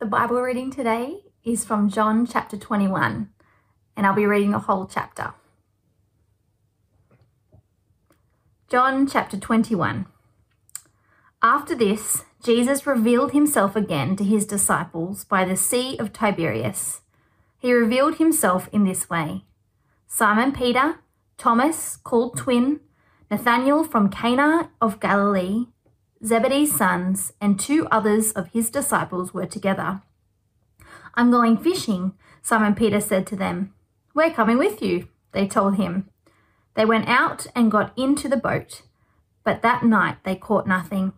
The Bible reading today is from John chapter 21, and I'll be reading the whole chapter. John chapter 21. After this, Jesus revealed himself again to his disciples by the Sea of Tiberias. He revealed himself in this way Simon Peter, Thomas, called twin, Nathanael from Cana of Galilee, Zebedee's sons, and two others of his disciples were together. I'm going fishing, Simon Peter said to them. We're coming with you, they told him. They went out and got into the boat, but that night they caught nothing.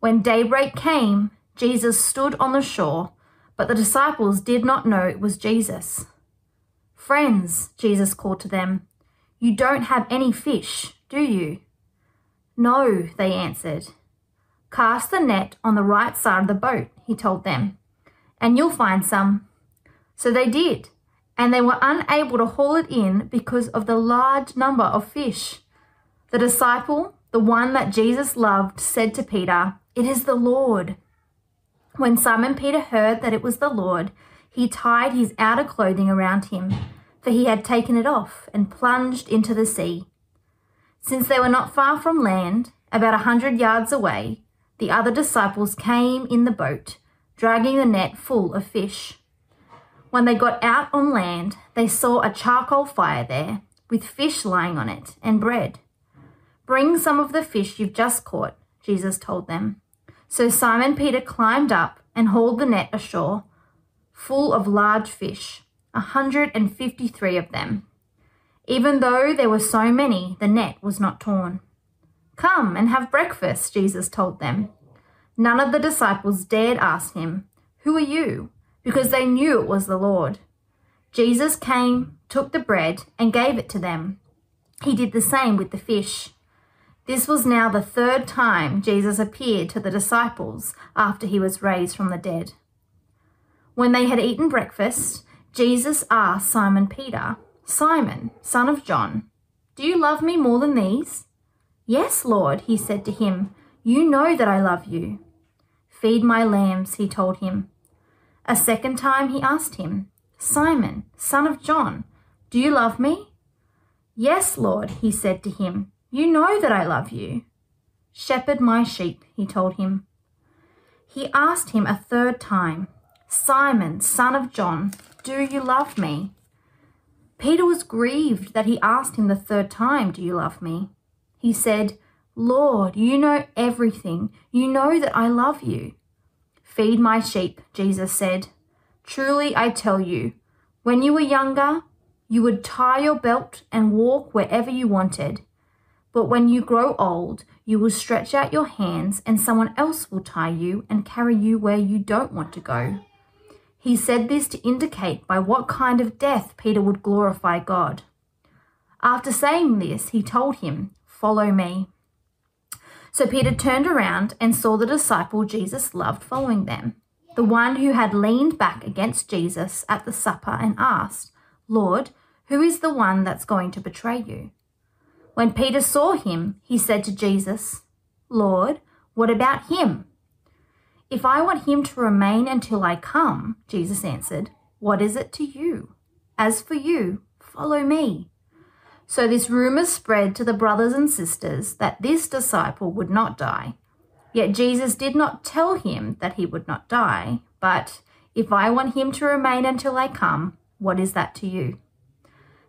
When daybreak came, Jesus stood on the shore, but the disciples did not know it was Jesus. Friends, Jesus called to them, you don't have any fish, do you? No, they answered. Cast the net on the right side of the boat, he told them, and you'll find some. So they did, and they were unable to haul it in because of the large number of fish. The disciple, the one that Jesus loved, said to Peter, It is the Lord. When Simon Peter heard that it was the Lord, he tied his outer clothing around him, for he had taken it off, and plunged into the sea. Since they were not far from land, about a hundred yards away, the other disciples came in the boat, dragging the net full of fish. When they got out on land, they saw a charcoal fire there, with fish lying on it and bread. Bring some of the fish you've just caught, Jesus told them. So Simon Peter climbed up and hauled the net ashore, full of large fish, a hundred and fifty three of them. Even though there were so many, the net was not torn. Come and have breakfast, Jesus told them. None of the disciples dared ask him, Who are you? because they knew it was the Lord. Jesus came, took the bread, and gave it to them. He did the same with the fish. This was now the third time Jesus appeared to the disciples after he was raised from the dead. When they had eaten breakfast, Jesus asked Simon Peter, Simon, son of John, do you love me more than these? Yes, Lord, he said to him, You know that I love you. Feed my lambs, he told him. A second time he asked him, Simon, son of John, do you love me? Yes, Lord, he said to him, You know that I love you. Shepherd my sheep, he told him. He asked him a third time, Simon, son of John, do you love me? Peter was grieved that he asked him the third time, Do you love me? He said, Lord, you know everything. You know that I love you. Feed my sheep, Jesus said. Truly I tell you, when you were younger, you would tie your belt and walk wherever you wanted. But when you grow old, you will stretch out your hands and someone else will tie you and carry you where you don't want to go. He said this to indicate by what kind of death Peter would glorify God. After saying this, he told him, Follow me. So Peter turned around and saw the disciple Jesus loved following them, the one who had leaned back against Jesus at the supper and asked, Lord, who is the one that's going to betray you? When Peter saw him, he said to Jesus, Lord, what about him? If I want him to remain until I come, Jesus answered, what is it to you? As for you, follow me. So this rumor spread to the brothers and sisters that this disciple would not die. Yet Jesus did not tell him that he would not die, but if I want him to remain until I come, what is that to you?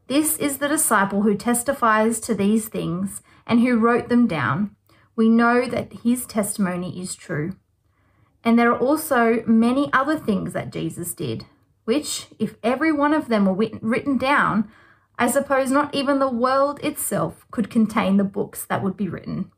This is the disciple who testifies to these things and who wrote them down. We know that his testimony is true. And there are also many other things that Jesus did, which, if every one of them were written down, I suppose not even the world itself could contain the books that would be written.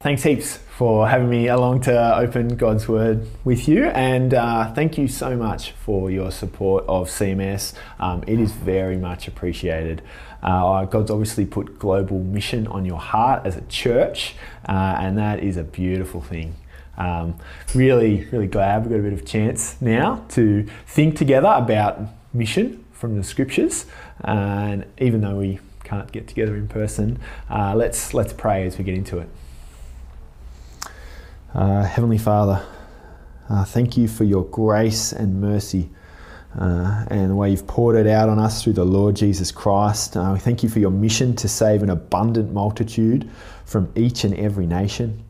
Thanks heaps for having me along to open God's Word with you, and uh, thank you so much for your support of CMS. Um, it is very much appreciated. Uh, God's obviously put global mission on your heart as a church, uh, and that is a beautiful thing. Um, really, really glad we've got a bit of chance now to think together about mission from the scriptures. and even though we can't get together in person, uh, let's let's pray as we get into it. Uh, Heavenly Father, uh, thank you for your grace and mercy uh, and the way you've poured it out on us through the Lord Jesus Christ. Uh, we thank you for your mission to save an abundant multitude from each and every nation.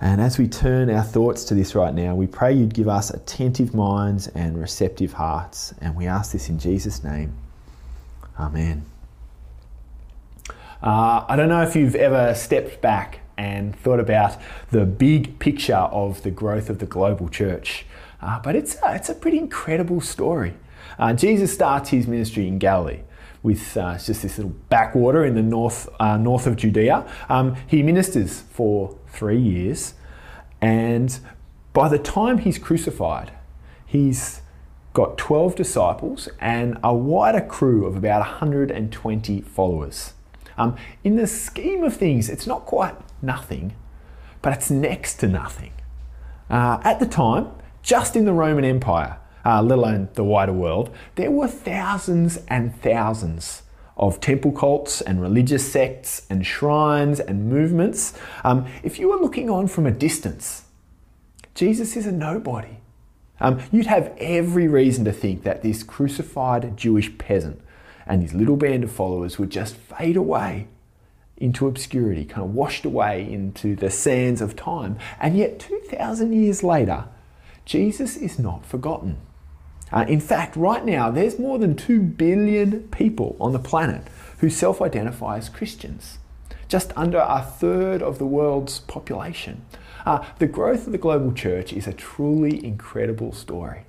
And as we turn our thoughts to this right now, we pray you'd give us attentive minds and receptive hearts. And we ask this in Jesus' name. Amen. Uh, I don't know if you've ever stepped back and thought about the big picture of the growth of the global church. Uh, but it's a, it's a pretty incredible story. Uh, Jesus starts his ministry in Galilee with uh, just this little backwater in the north, uh, north of Judea. Um, he ministers for three years, and by the time he's crucified, he's got 12 disciples and a wider crew of about 120 followers. Um, in the scheme of things, it's not quite nothing, but it's next to nothing. Uh, at the time, just in the Roman Empire, uh, let alone the wider world, there were thousands and thousands of temple cults and religious sects and shrines and movements. Um, if you were looking on from a distance, Jesus is a nobody. Um, you'd have every reason to think that this crucified Jewish peasant and his little band of followers would just fade away into obscurity, kind of washed away into the sands of time. And yet, 2,000 years later, Jesus is not forgotten. Uh, in fact, right now, there's more than 2 billion people on the planet who self identify as Christians, just under a third of the world's population. Uh, the growth of the global church is a truly incredible story.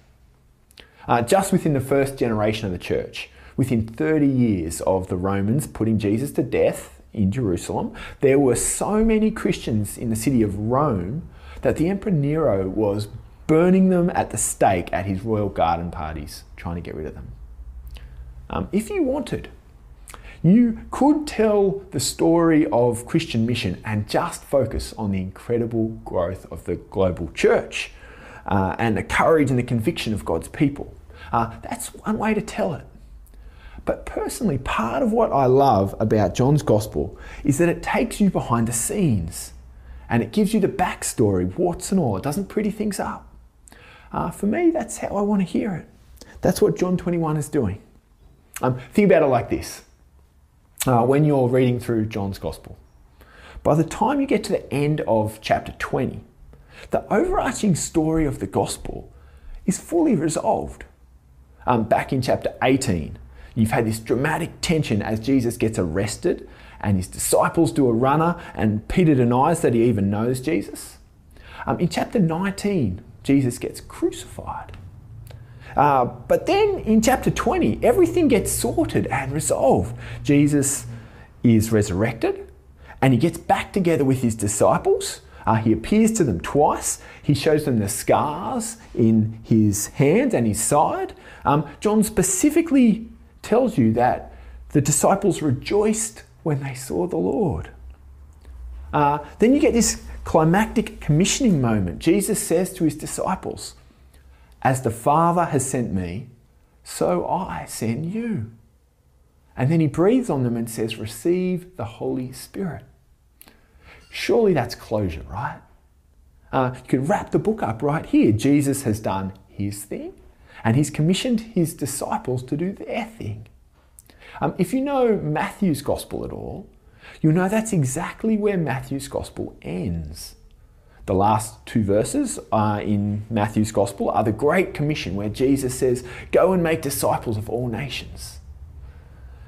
Uh, just within the first generation of the church, within 30 years of the Romans putting Jesus to death in Jerusalem, there were so many Christians in the city of Rome that the Emperor Nero was burning them at the stake at his royal garden parties, trying to get rid of them. Um, if you wanted, you could tell the story of Christian mission and just focus on the incredible growth of the global church uh, and the courage and the conviction of God's people. Uh, that's one way to tell it. But personally, part of what I love about John's gospel is that it takes you behind the scenes and it gives you the backstory, warts and all. It doesn't pretty things up. Uh, for me, that's how I want to hear it. That's what John 21 is doing. Um, think about it like this uh, when you're reading through John's gospel, by the time you get to the end of chapter 20, the overarching story of the gospel is fully resolved. Um, back in chapter 18, You've had this dramatic tension as Jesus gets arrested and his disciples do a runner and Peter denies that he even knows Jesus. Um, in chapter 19, Jesus gets crucified. Uh, but then in chapter 20, everything gets sorted and resolved. Jesus is resurrected and he gets back together with his disciples. Uh, he appears to them twice. He shows them the scars in his hands and his side. Um, John specifically tells you that the disciples rejoiced when they saw the Lord. Uh, then you get this climactic commissioning moment. Jesus says to his disciples, As the Father has sent me, so I send you. And then he breathes on them and says, Receive the Holy Spirit. Surely that's closure, right? Uh, you can wrap the book up right here. Jesus has done his thing and he's commissioned his disciples to do their thing. Um, if you know Matthew's gospel at all, you'll know that's exactly where Matthew's gospel ends. The last two verses uh, in Matthew's gospel are the Great Commission, where Jesus says, Go and make disciples of all nations.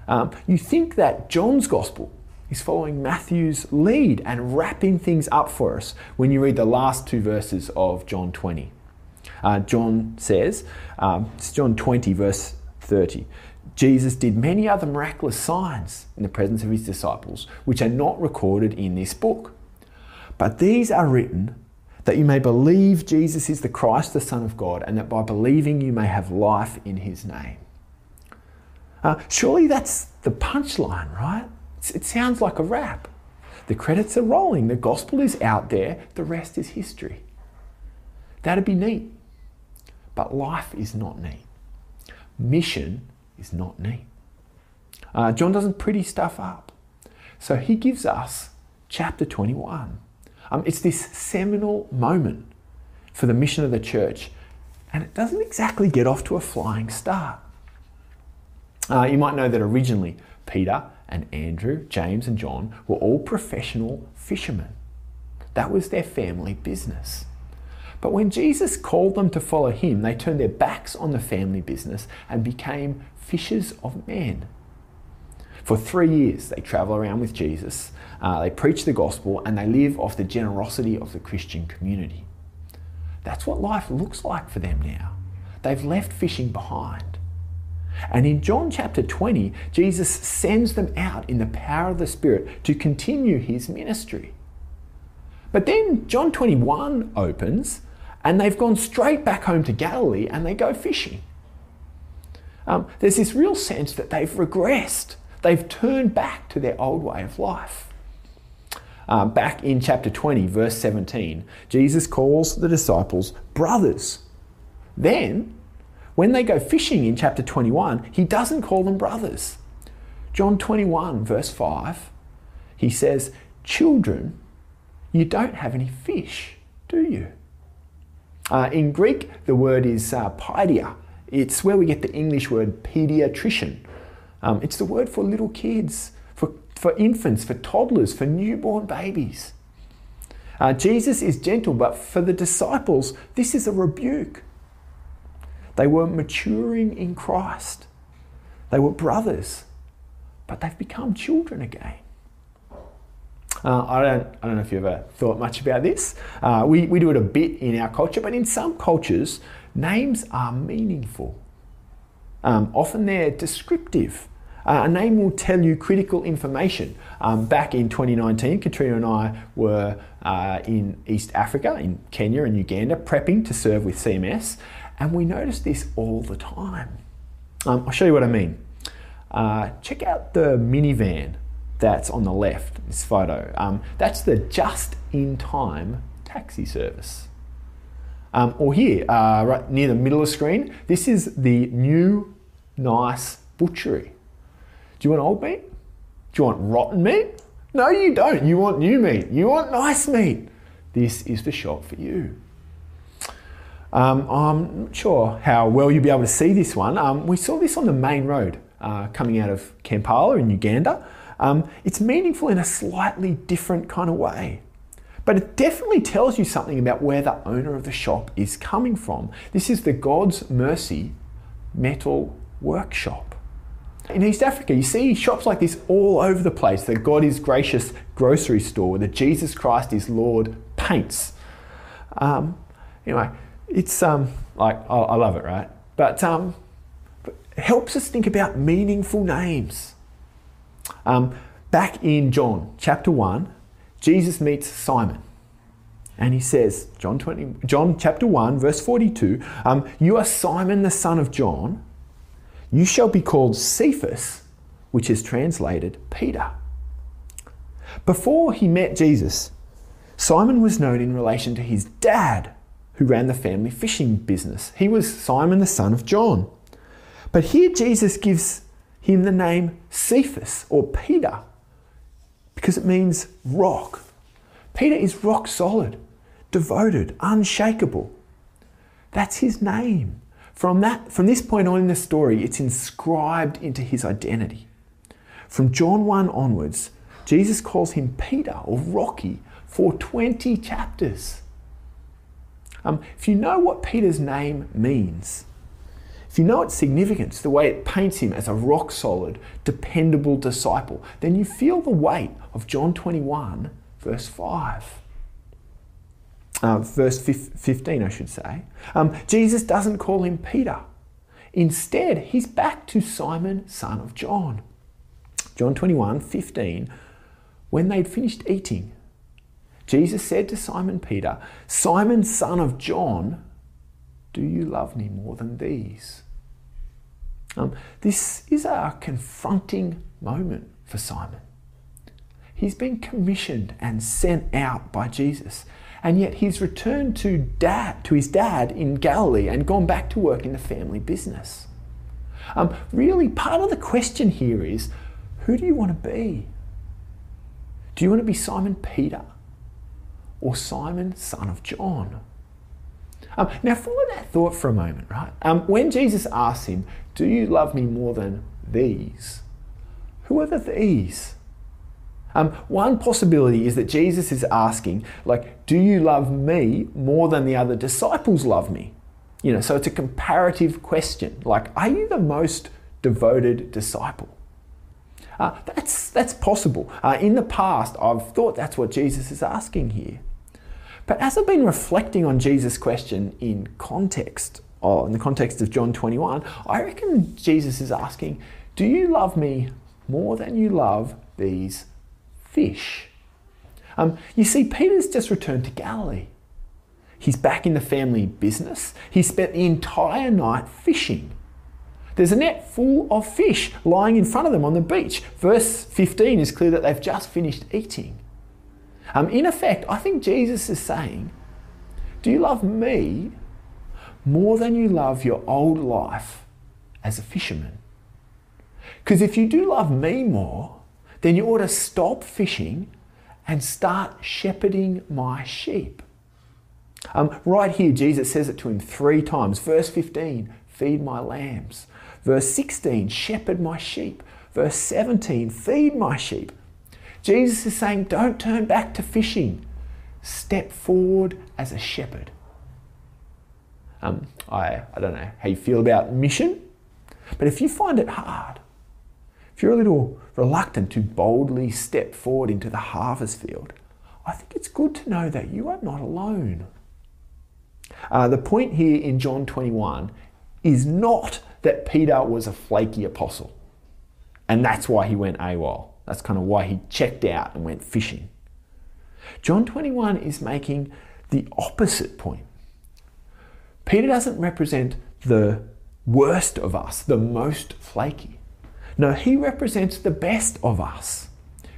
Um, you think that John's gospel is following Matthew's lead and wrapping things up for us when you read the last two verses of John 20. Uh, John says, um, John 20, verse 30. Jesus did many other miraculous signs in the presence of his disciples, which are not recorded in this book. But these are written that you may believe Jesus is the Christ, the Son of God, and that by believing you may have life in his name. Uh, surely that's the punchline, right? It sounds like a rap. The credits are rolling, the gospel is out there, the rest is history. That'd be neat. But life is not neat. Mission is not neat. Uh, John doesn't pretty stuff up. So he gives us chapter 21, Um, it's this seminal moment for the mission of the church, and it doesn't exactly get off to a flying start. Uh, you might know that originally Peter and Andrew, James and John were all professional fishermen. That was their family business. But when Jesus called them to follow him, they turned their backs on the family business and became fishers of men. For three years, they travel around with Jesus, uh, they preach the gospel, and they live off the generosity of the Christian community. That's what life looks like for them now. They've left fishing behind. And in John chapter 20, Jesus sends them out in the power of the Spirit to continue his ministry. But then John 21 opens, and they've gone straight back home to Galilee and they go fishing. Um, there's this real sense that they've regressed. They've turned back to their old way of life. Uh, back in chapter 20, verse 17, Jesus calls the disciples brothers. Then, when they go fishing in chapter 21, he doesn't call them brothers. John 21, verse 5, he says, Children, you don't have any fish, do you? Uh, in Greek, the word is uh. It's where we get the English word pediatrician. Um, it's the word for little kids, for, for infants, for toddlers, for newborn babies. Uh, Jesus is gentle, but for the disciples, this is a rebuke. They were maturing in Christ. They were brothers, but they've become children again. Uh, I, don't, I don't know if you ever thought much about this. Uh, we, we do it a bit in our culture, but in some cultures, names are meaningful. Um, often they're descriptive. Uh, a name will tell you critical information. Um, back in 2019, Katrina and I were uh, in East Africa, in Kenya and Uganda, prepping to serve with CMS, and we noticed this all the time. Um, I'll show you what I mean. Uh, check out the minivan that's on the left, this photo. Um, that's the just in time taxi service. Um, or here, uh, right near the middle of the screen, this is the new nice butchery. Do you want old meat? Do you want rotten meat? No, you don't. You want new meat. You want nice meat. This is the shop for you. Um, I'm not sure how well you'll be able to see this one. Um, we saw this on the main road uh, coming out of Kampala in Uganda. Um, it's meaningful in a slightly different kind of way. But it definitely tells you something about where the owner of the shop is coming from. This is the God's Mercy Metal Workshop. In East Africa, you see shops like this all over the place. The God is Gracious grocery store, the Jesus Christ is Lord paints. Um, anyway, it's um, like, I, I love it, right? But um, it helps us think about meaningful names. Um, back in John chapter 1, Jesus meets Simon. And he says, John, 20, John chapter 1, verse 42, um, You are Simon the son of John. You shall be called Cephas, which is translated Peter. Before he met Jesus, Simon was known in relation to his dad, who ran the family fishing business. He was Simon the son of John. But here Jesus gives him the name Cephas or Peter because it means rock. Peter is rock solid, devoted, unshakable. That's his name. From, that, from this point on in the story, it's inscribed into his identity. From John 1 onwards, Jesus calls him Peter or Rocky for 20 chapters. Um, if you know what Peter's name means, if you know its significance, the way it paints him as a rock solid, dependable disciple, then you feel the weight of John 21, verse 5. Uh, verse 15, I should say. Um, Jesus doesn't call him Peter. Instead, he's back to Simon, son of John. John 21, 15. When they'd finished eating, Jesus said to Simon Peter, Simon, son of John, do you love me more than these? Um, this is a confronting moment for Simon. He's been commissioned and sent out by Jesus, and yet he's returned to dad, to his dad in Galilee, and gone back to work in the family business. Um, really, part of the question here is, who do you want to be? Do you want to be Simon Peter, or Simon, son of John? Um, now, follow that thought for a moment, right? Um, when Jesus asks him, Do you love me more than these? Who are the these? Um, one possibility is that Jesus is asking, like, do you love me more than the other disciples love me? You know, so it's a comparative question. Like, are you the most devoted disciple? Uh, that's, that's possible. Uh, in the past, I've thought that's what Jesus is asking here. But as I've been reflecting on Jesus' question in context, or in the context of John 21, I reckon Jesus is asking, Do you love me more than you love these fish? Um, you see, Peter's just returned to Galilee. He's back in the family business. He spent the entire night fishing. There's a net full of fish lying in front of them on the beach. Verse 15 is clear that they've just finished eating. Um, in effect, I think Jesus is saying, Do you love me more than you love your old life as a fisherman? Because if you do love me more, then you ought to stop fishing and start shepherding my sheep. Um, right here, Jesus says it to him three times. Verse 15, feed my lambs. Verse 16, shepherd my sheep. Verse 17, feed my sheep. Jesus is saying, don't turn back to fishing. Step forward as a shepherd. Um, I, I don't know how you feel about mission, but if you find it hard, if you're a little reluctant to boldly step forward into the harvest field, I think it's good to know that you are not alone. Uh, the point here in John 21 is not that Peter was a flaky apostle, and that's why he went AWOL. That's kind of why he checked out and went fishing. John 21 is making the opposite point. Peter doesn't represent the worst of us, the most flaky. No, he represents the best of us.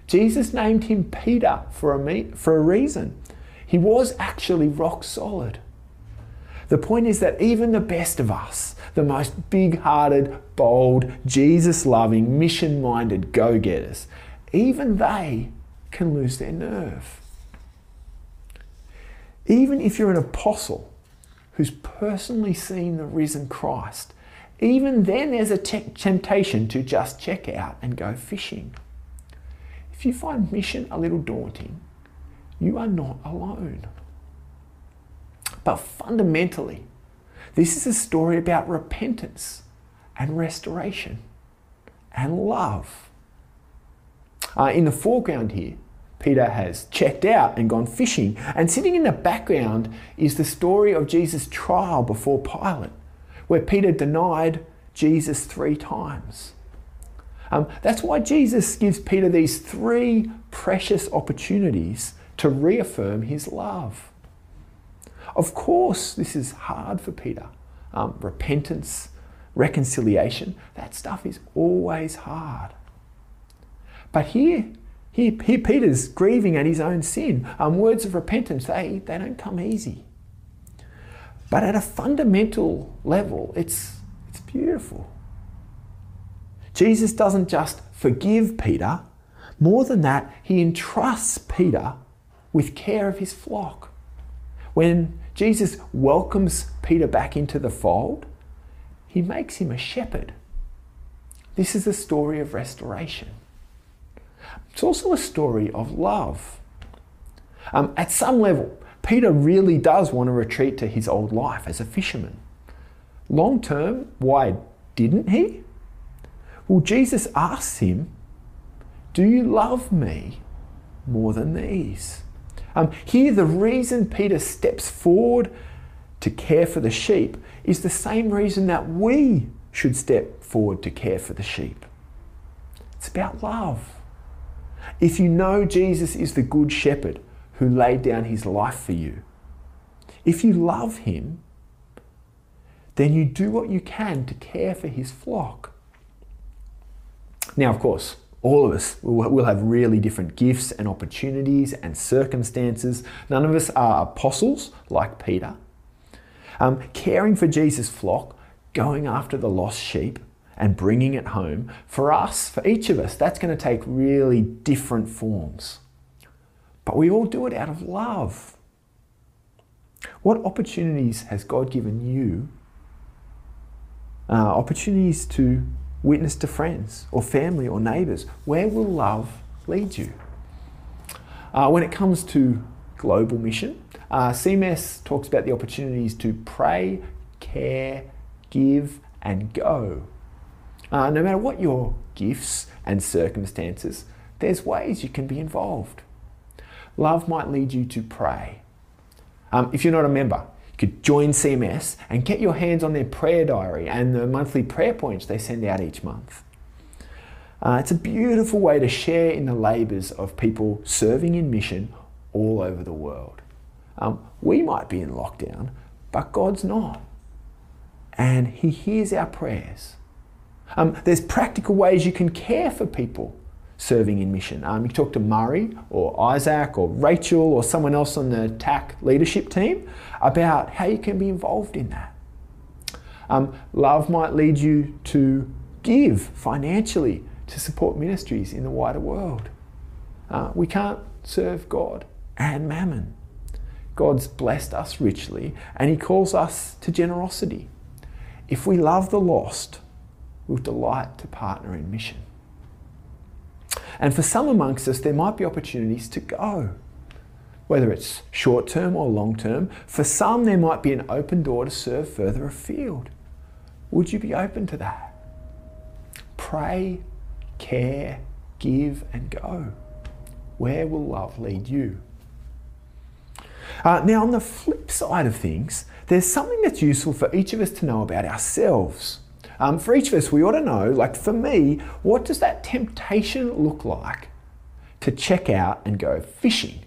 Jesus named him Peter for a, me- for a reason. He was actually rock solid. The point is that even the best of us, the most big hearted, bold, Jesus loving, mission minded go getters, even they can lose their nerve. Even if you're an apostle who's personally seen the risen Christ, even then there's a te- temptation to just check out and go fishing. If you find mission a little daunting, you are not alone. But fundamentally, this is a story about repentance and restoration and love. Uh, in the foreground here, Peter has checked out and gone fishing, and sitting in the background is the story of Jesus' trial before Pilate, where Peter denied Jesus three times. Um, that's why Jesus gives Peter these three precious opportunities to reaffirm his love. Of course, this is hard for Peter. Um, repentance, reconciliation, that stuff is always hard. But here, here, here Peter's grieving at his own sin. Um, words of repentance, they, they don't come easy. But at a fundamental level, it's, it's beautiful. Jesus doesn't just forgive Peter, more than that, he entrusts Peter with care of his flock. When Jesus welcomes Peter back into the fold, he makes him a shepherd. This is a story of restoration. It's also a story of love. Um, at some level, Peter really does want to retreat to his old life as a fisherman. Long term, why didn't he? Well, Jesus asks him, Do you love me more than these? Um, here, the reason Peter steps forward to care for the sheep is the same reason that we should step forward to care for the sheep. It's about love. If you know Jesus is the good shepherd who laid down his life for you, if you love him, then you do what you can to care for his flock. Now, of course, all of us will have really different gifts and opportunities and circumstances. None of us are apostles like Peter. Um, caring for Jesus' flock, going after the lost sheep, and bringing it home, for us, for each of us, that's going to take really different forms. but we all do it out of love. What opportunities has God given you? Uh, opportunities to witness to friends or family or neighbours. Where will love lead you? Uh, when it comes to global mission, uh, CMS talks about the opportunities to pray, care, give, and go. Uh, no matter what your gifts and circumstances, there's ways you can be involved. Love might lead you to pray. Um, if you're not a member, could join CMS and get your hands on their prayer diary and the monthly prayer points they send out each month. Uh, it's a beautiful way to share in the labours of people serving in mission all over the world. Um, we might be in lockdown, but God's not. And He hears our prayers. Um, there's practical ways you can care for people serving in mission. Um, you talk to Murray or Isaac or Rachel or someone else on the TAC leadership team about how you can be involved in that. Um, love might lead you to give financially to support ministries in the wider world. Uh, we can't serve God and mammon. God's blessed us richly and He calls us to generosity. If we love the lost, we'll delight to partner in mission. And for some amongst us, there might be opportunities to go, whether it's short term or long term. For some, there might be an open door to serve further afield. Would you be open to that? Pray, care, give, and go. Where will love lead you? Uh, now, on the flip side of things, there's something that's useful for each of us to know about ourselves. Um, for each of us, we ought to know, like for me, what does that temptation look like to check out and go fishing?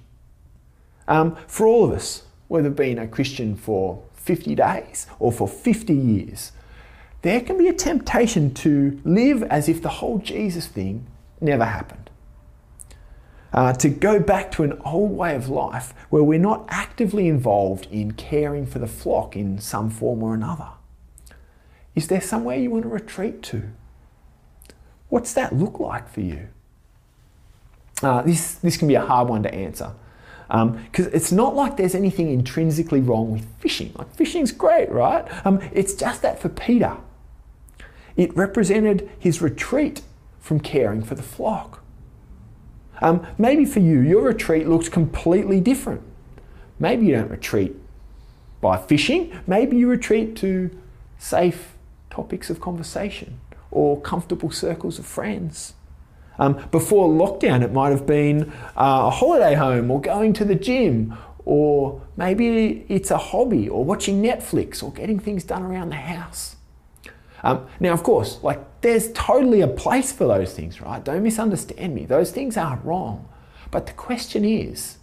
Um, for all of us, whether being a Christian for 50 days or for 50 years, there can be a temptation to live as if the whole Jesus thing never happened. Uh, to go back to an old way of life where we're not actively involved in caring for the flock in some form or another. Is there somewhere you want to retreat to? What's that look like for you? Uh, this, this can be a hard one to answer because um, it's not like there's anything intrinsically wrong with fishing. Like fishing's great, right? Um, it's just that for Peter, it represented his retreat from caring for the flock. Um, maybe for you, your retreat looks completely different. Maybe you don't retreat by fishing. Maybe you retreat to safe topics of conversation or comfortable circles of friends. Um, before lockdown, it might have been uh, a holiday home or going to the gym, or maybe it's a hobby or watching Netflix or getting things done around the house. Um, now, of course, like there's totally a place for those things, right? Don't misunderstand me. Those things aren't wrong. But the question is,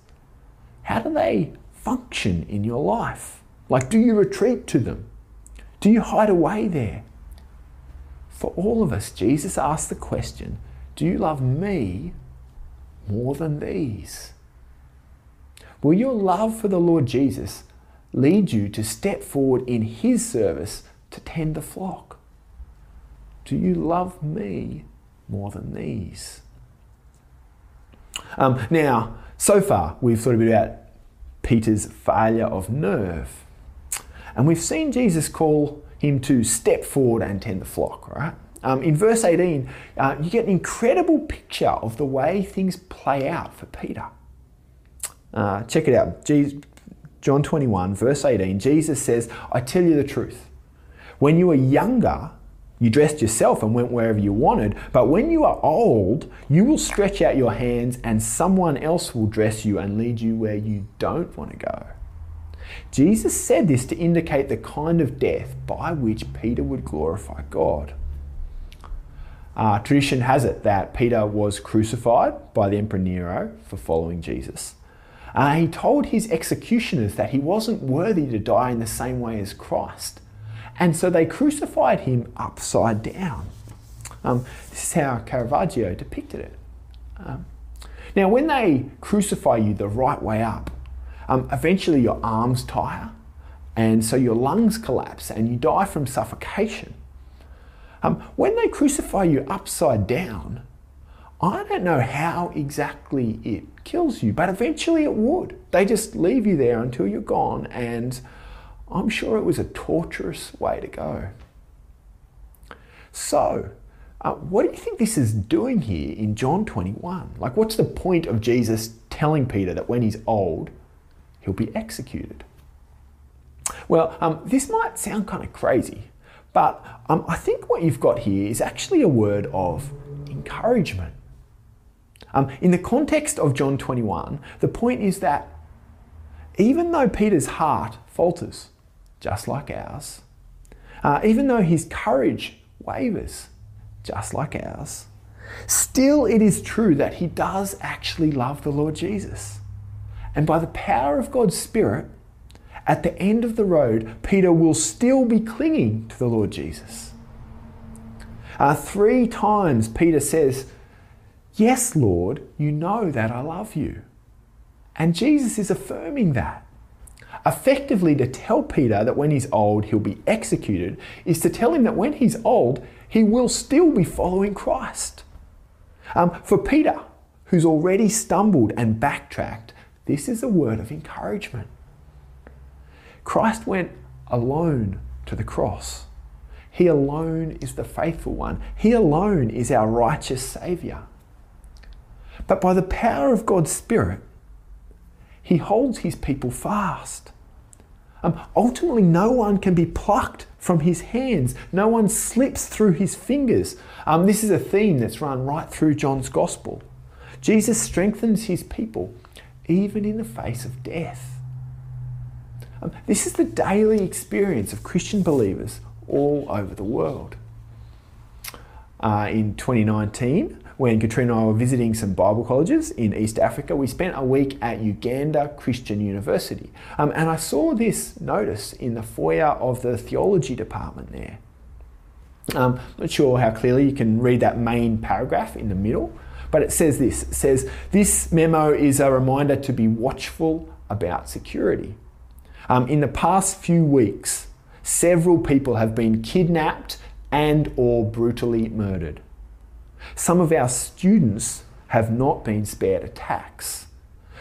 how do they function in your life? Like, do you retreat to them? Do you hide away there? For all of us, Jesus asked the question Do you love me more than these? Will your love for the Lord Jesus lead you to step forward in His service to tend the flock? Do you love me more than these? Um, now, so far, we've thought a bit about Peter's failure of nerve. And we've seen Jesus call him to step forward and tend the flock, right? Um, in verse 18, uh, you get an incredible picture of the way things play out for Peter. Uh, check it out. Jesus, John 21, verse 18, Jesus says, I tell you the truth. When you were younger, you dressed yourself and went wherever you wanted, but when you are old, you will stretch out your hands and someone else will dress you and lead you where you don't want to go. Jesus said this to indicate the kind of death by which Peter would glorify God. Uh, tradition has it that Peter was crucified by the Emperor Nero for following Jesus. Uh, he told his executioners that he wasn't worthy to die in the same way as Christ. And so they crucified him upside down. Um, this is how Caravaggio depicted it. Um, now, when they crucify you the right way up, um, eventually your arms tire, and so your lungs collapse and you die from suffocation. Um, when they crucify you upside down, I don't know how exactly it kills you, but eventually it would. They just leave you there until you're gone, and I'm sure it was a torturous way to go. So, uh, what do you think this is doing here in John 21? Like, what's the point of Jesus telling Peter that when he's old, he'll be executed? Well, um, this might sound kind of crazy, but um, I think what you've got here is actually a word of encouragement. Um, in the context of John 21, the point is that even though Peter's heart falters, just like ours, uh, even though his courage wavers, just like ours, still it is true that he does actually love the Lord Jesus. And by the power of God's Spirit, at the end of the road, Peter will still be clinging to the Lord Jesus. Uh, three times Peter says, Yes, Lord, you know that I love you. And Jesus is affirming that. Effectively, to tell Peter that when he's old he'll be executed is to tell him that when he's old he will still be following Christ. Um, for Peter, who's already stumbled and backtracked, this is a word of encouragement. Christ went alone to the cross. He alone is the faithful one. He alone is our righteous Saviour. But by the power of God's Spirit, He holds His people fast. Um, ultimately, no one can be plucked from His hands, no one slips through His fingers. Um, this is a theme that's run right through John's Gospel. Jesus strengthens His people even in the face of death. Um, this is the daily experience of Christian believers all over the world. Uh, in 2019, when Katrina and I were visiting some Bible colleges in East Africa, we spent a week at Uganda Christian University. Um, and I saw this notice in the foyer of the theology department there. Um, not sure how clearly you can read that main paragraph in the middle, but it says this it says, This memo is a reminder to be watchful about security. Um, in the past few weeks, several people have been kidnapped and or brutally murdered. Some of our students have not been spared attacks.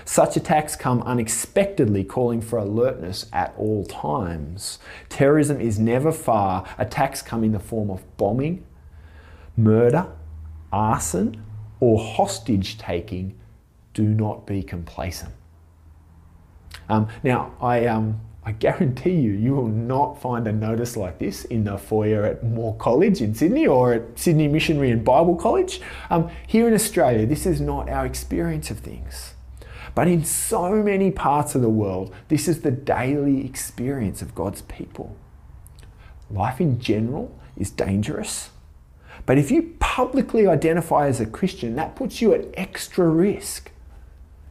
Such attacks come unexpectedly, calling for alertness at all times. Terrorism is never far. Attacks come in the form of bombing, murder, arson, or hostage taking. Do not be complacent. Um, now, I um, I guarantee you, you will not find a notice like this in the foyer at Moore College in Sydney or at Sydney Missionary and Bible College. Um, here in Australia, this is not our experience of things. But in so many parts of the world, this is the daily experience of God's people. Life in general is dangerous. But if you publicly identify as a Christian, that puts you at extra risk.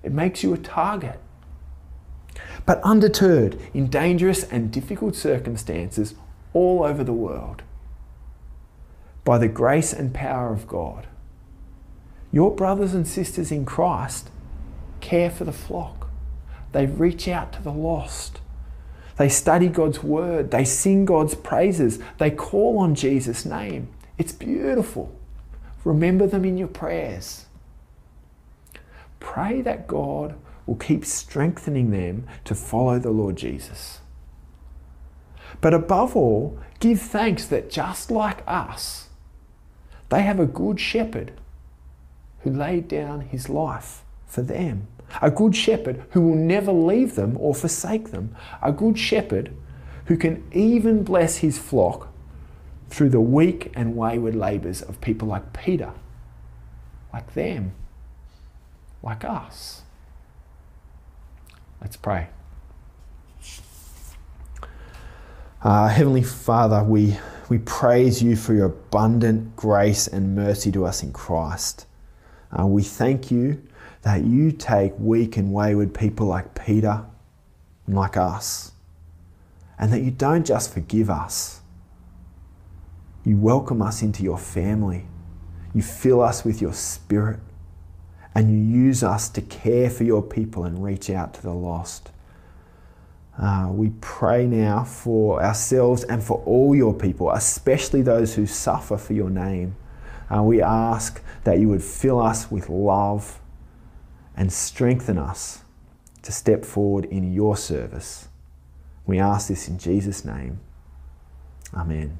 It makes you a target. But undeterred in dangerous and difficult circumstances all over the world, by the grace and power of God, your brothers and sisters in Christ care for the flock. They reach out to the lost. They study God's word. They sing God's praises. They call on Jesus' name. It's beautiful. Remember them in your prayers. Pray that God will keep strengthening them to follow the Lord Jesus. But above all, give thanks that just like us, they have a good shepherd who laid down his life for them. A good shepherd who will never leave them or forsake them. A good shepherd who can even bless his flock through the weak and wayward labours of people like Peter, like them, like us. Let's pray. Uh, Heavenly Father, we, we praise you for your abundant grace and mercy to us in Christ. Uh, we thank you that you take weak and wayward people like Peter and like us, and that you don't just forgive us, you welcome us into your family. You fill us with your spirit and you use us to care for your people and reach out to the lost. Uh, we pray now for ourselves and for all your people, especially those who suffer for your name. Uh, we ask that you would fill us with love and strengthen us to step forward in your service. We ask this in Jesus' name. Amen.